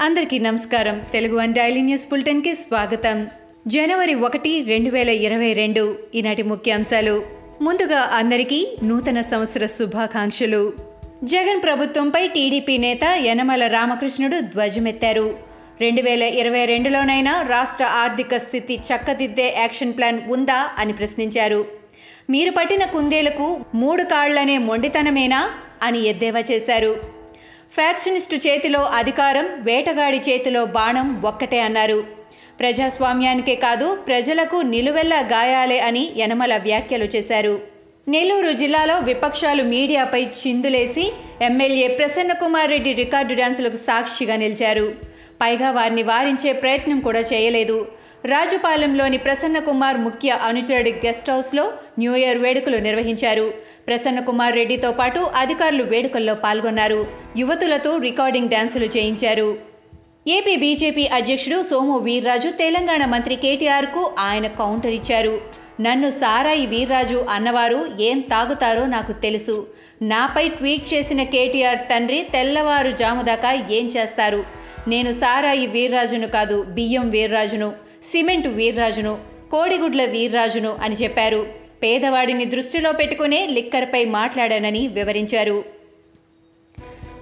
అందరికీ నమస్కారం. Telugu one daily news బులెటిన్కి స్వాగతం. జనవరి ఒకటి రెండు వేల ఇరవై రెండు ఈనాటి ముఖ్యాంశాలు. ముందుగా అందరికీ నూతన సంవత్సర శుభాకాంక్షలు. జగన్ ప్రభుత్వంపై టీడీపీ నేత యనమల రామకృష్ణుడు ధ్వజమెత్తారు. రెండు వేల ఇరవై రెండులోనైనా రాష్ట్ర ఆర్థిక స్థితి చక్కదిద్దే యాక్షన్ ప్లాన్ ఉందా అని ప్రశ్నించారు. మీరు పట్టిన కుందేలకు మూడు కాళ్ళనే మొండితనమేనా అని ఎద్దేవా చేశారు. ఫ్యాక్షనిస్టు చేతిలో అధికారం వేటగాడి చేతిలో బాణం ఒక్కటే అన్నారు. ప్రజాస్వామ్యానికే కాదు ప్రజలకు నిలువెల్లా గాయాలే అని యనమల వ్యాఖ్యలు చేశారు. నెల్లూరు జిల్లాలో విపక్షాలు మీడియాపై చిందులేసి ఎమ్మెల్యే ప్రసన్నకుమార్ రెడ్డి రికార్డు డ్యాన్సులకు సాక్షిగా నిలిచారు. పైగా వారిని వారించే ప్రయత్నం కూడా చేయలేదు. రాజుపాలెంలోని ప్రసన్నకుమార్ ముఖ్య అనుచరుడి గెస్ట్ హౌస్లో న్యూ ఇయర్ వేడుకలు నిర్వహించారు. ప్రసన్నకుమార్ రెడ్డితో పాటు అధికారులు వేడుకల్లో పాల్గొన్నారు. యువతులతో రికార్డింగ్ డ్యాన్సులు చేయించారు. ఏపీ బీజేపీ అధ్యక్షుడు సోము వీర్రాజు తెలంగాణ మంత్రి కేటీఆర్కు ఆయన కౌంటర్ ఇచ్చారు. నన్ను సారాయి వీర్రాజు అన్నవారు ఏం తాగుతారో నాకు తెలుసు. నాపై ట్వీట్ చేసిన కేటీఆర్ తండ్రి తెల్లవారు జాముదాకా ఏం చేస్తారు? నేను సారాయి వీర్రాజును కాదు బియ్యం వీర్రాజును సిమెంట్ వీర్రాజును కోడిగుడ్ల వీర్రాజును అని చెప్పారు. పేదవాడిని దృష్టిలో పెట్టుకునే లిక్కర్పై మాట్లాడానని వివరించారు.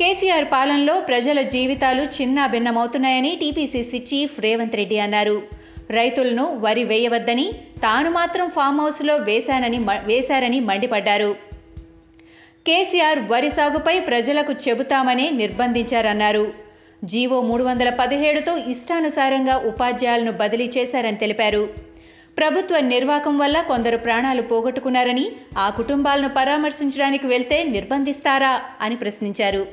కేసీఆర్ పాలనలో ప్రజల జీవితాలు చిన్నాభిన్నమవుతున్నాయని టీపీసీసీ చీఫ్ రేవంత్ రెడ్డి అన్నారు. రైతులను వరి వేయవద్దని తాను మాత్రం ఫామ్ హౌస్లో వేశానని వేశారని మండిపడ్డారు. కేసీఆర్ వరి సాగుపై ప్రజలకు చెబుతామని నిర్బంధించారన్నారు. జీవో మూడు వందల పదిహేడుతో ఇష్టానుసారంగా ఉపాధ్యాయులను బదిలీ చేశారని తెలిపారు. ప్రభుత్వ నిర్వాకం వల్ల కొందరు ప్రాణాలు పోగొట్టుకున్నారని ఆ కుటుంబాలను పరామర్శించడానికి వెళ్తే నిర్బంధిస్తారా అని ప్రశ్నించారు.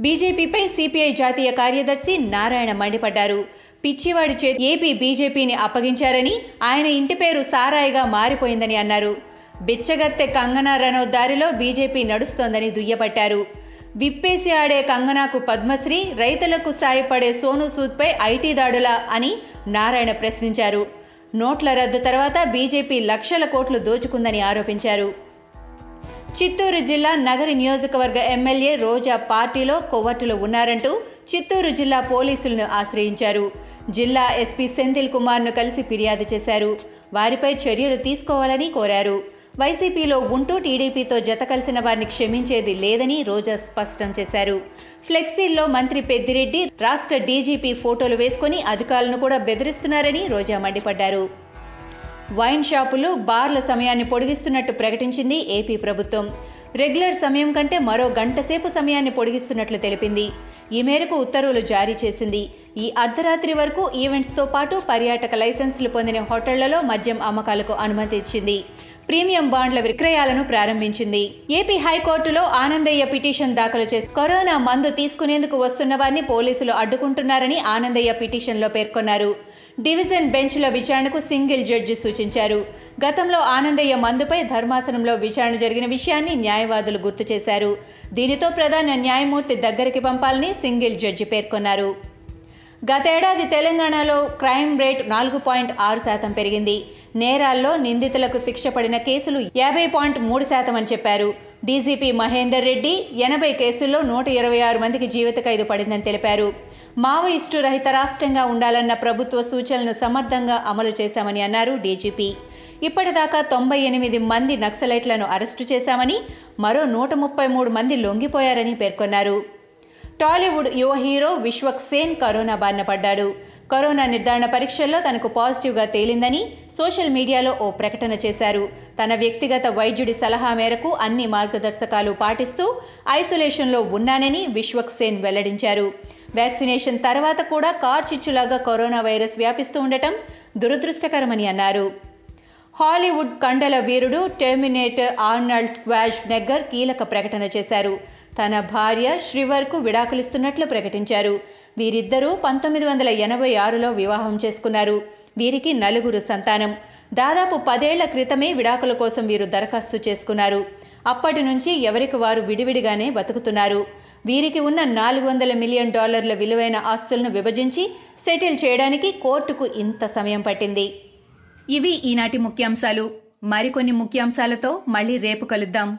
బీజేపీపై సిపిఐ జాతీయ కార్యదర్శి నారాయణ మండిపడ్డారు. పిచ్చివాడి చే ఏపీ బీజేపీని అప్పగించారని ఆయన ఇంటి పేరు సారాయిగా మారిపోయిందని అన్నారు. బిచ్చగత్తె కంగనా రనౌత్ దారిలో బీజేపీ నడుస్తోందని దుయ్యబట్టారు. విప్పేసి ఆడే కంగనాకు పద్మశ్రీ రైతులకు సాయపడే సోను సూద్పై ఐటీ దాడులా అని నారాయణ ప్రశ్నించారు. నోట్ల రద్దు తర్వాత బీజేపీ లక్షల కోట్లు దోచుకుందని ఆరోపించారు. చిత్తూరు జిల్లా నగరి నియోజకవర్గ ఎమ్మెల్యే రోజా పార్టీలో కొవ్వట్టులు ఉన్నారంటూ చిత్తూరు జిల్లా పోలీసులను ఆశ్రయించారు. జిల్లా ఎస్పీ సెంథిల్ కుమార్ను కలిసి ఫిర్యాదు చేశారు. వారిపై చర్యలు తీసుకోవాలని కోరారు. వైసీపీలో ఉంటూ టీడీపీతో జత కలిసిన వారిని క్షమించేది లేదని రోజా స్పష్టం చేశారు. ఫ్లెక్సీల్లో మంత్రి పెద్దిరెడ్డి రాష్ట్ర డీజీపీ ఫోటోలు వేసుకుని అధికారులను కూడా బెదిరిస్తున్నారని రోజా మండిపడ్డారు. వైన్ షాపులు బార్ల సమయాన్ని పొడిగిస్తున్నట్టు ప్రకటించింది ఏపీ ప్రభుత్వం. రెగ్యులర్ సమయం కంటే మరో గంట సేపు సమయాన్ని పొడిగిస్తున్నట్లు తెలిపింది. ఈ మేరకు ఉత్తర్వులు జారీ చేసింది. ఈ అర్ధరాత్రి వరకు ఈవెంట్స్తో పాటు పర్యాటక లైసెన్సులు పొందిన హోటళ్ళలో మద్యం అమ్మకాలకు అనుమతి ఇచ్చింది. ప్రీమియం బాండ్ల విక్రయాలను ప్రారంభించింది. ఏపీ హైకోర్టులో ఆనందయ్య పిటిషన్ దాఖలు చేసి కరోనా మందు తీసుకునేందుకు వస్తున్న వారిని పోలీసులు అడ్డుకుంటున్నారని ఆనందయ్య పిటిషన్లో పేర్కొన్నారు. డివిజన్ బెంచ్లో విచారణకు సింగిల్ జడ్జి సూచించారు. గతంలో ఆనందయ్య మందుపై ధర్మాసనంలో విచారణ జరిగిన విషయాన్ని న్యాయవాదులు గుర్తు చేశారు. దీనితో ప్రధాన న్యాయమూర్తి దగ్గరికి పంపాలని సింగిల్ జడ్జి పేర్కొన్నారు. గతేడాది తెలంగాణలో క్రైమ్ రేట్ నాలుగు పాయింట్ ఆరు శాతం పెరిగింది. నేరాల్లో నిందితులకు శిక్ష పడిన కేసులు యాభై పాయింట్ మూడు శాతం అని చెప్పారు. డీజీపీ మహేందర్ రెడ్డి ఎనభై కేసుల్లో నూట ఇరవై ఆరు మందికి జీవిత ఖైదు పడిందని తెలిపారు. మావోయిస్టు రహిత రాష్ట్రంగా ఉండాలన్న ప్రభుత్వ సూచనలను సమర్థంగా అమలు చేశామని అన్నారు డీజీపీ. ఇప్పటిదాకా తొంభై ఎనిమిది మంది నక్సలైట్లను అరెస్టు చేశామని మరో నూట ముప్పై మూడు మంది లొంగిపోయారని పేర్కొన్నారు. టాలీవుడ్ యువ హీరో విశ్వక్ సేన్ కరోనా బారిన పడ్డాడు. కరోనా నిర్ధారణ పరీక్షల్లో తనకు పాజిటివ్గా తేలిందని సోషల్ మీడియాలో ఓ ప్రకటన చేశారు. తన వ్యక్తిగత వైద్యుడి సలహా మేరకు అన్ని మార్గదర్శకాలు పాటిస్తూ ఐసోలేషన్లో ఉన్నానని విశ్వక్ సేన్ వెల్లడించారు. వ్యాక్సినేషన్ తర్వాత కూడా కార్చిచ్చులాగా కరోనా వైరస్ వ్యాపిస్తూ ఉండటం దురదృష్టకరమని అన్నారు. హాలీవుడ్ కండల వీరుడు టెర్మినేటర్ ఆర్నాల్డ్ స్క్వాష్ నెగ్గర్ కీలక ప్రకటన చేశారు. తన భార్య శ్రీవర్కు విడాకులిస్తున్నట్లు ప్రకటించారు. వీరిద్దరూ పంతొమ్మిది వందల ఎనభై ఆరులో వివాహం చేసుకున్నారు. వీరికి నలుగురు సంతానం. దాదాపు పదేళ్ళ క్రితమే విడాకుల కోసం వీరు దరఖాస్తు చేసుకున్నారు. అప్పటి నుంచి ఎవరికి వారు విడివిడిగానే బతుకుతున్నారు. వీరికి ఉన్న నాలుగు వందల మిలియన్ డాలర్ల విలువైన ఆస్తులను విభజించి సెటిల్ చేయడానికి కోర్టుకు ఇంత సమయం పట్టింది. ఇవి ఈనాటి ముఖ్యాంశాలు. మరికొన్ని ముఖ్యాంశాలతో మళ్ళీ రేపు కలుద్దాం.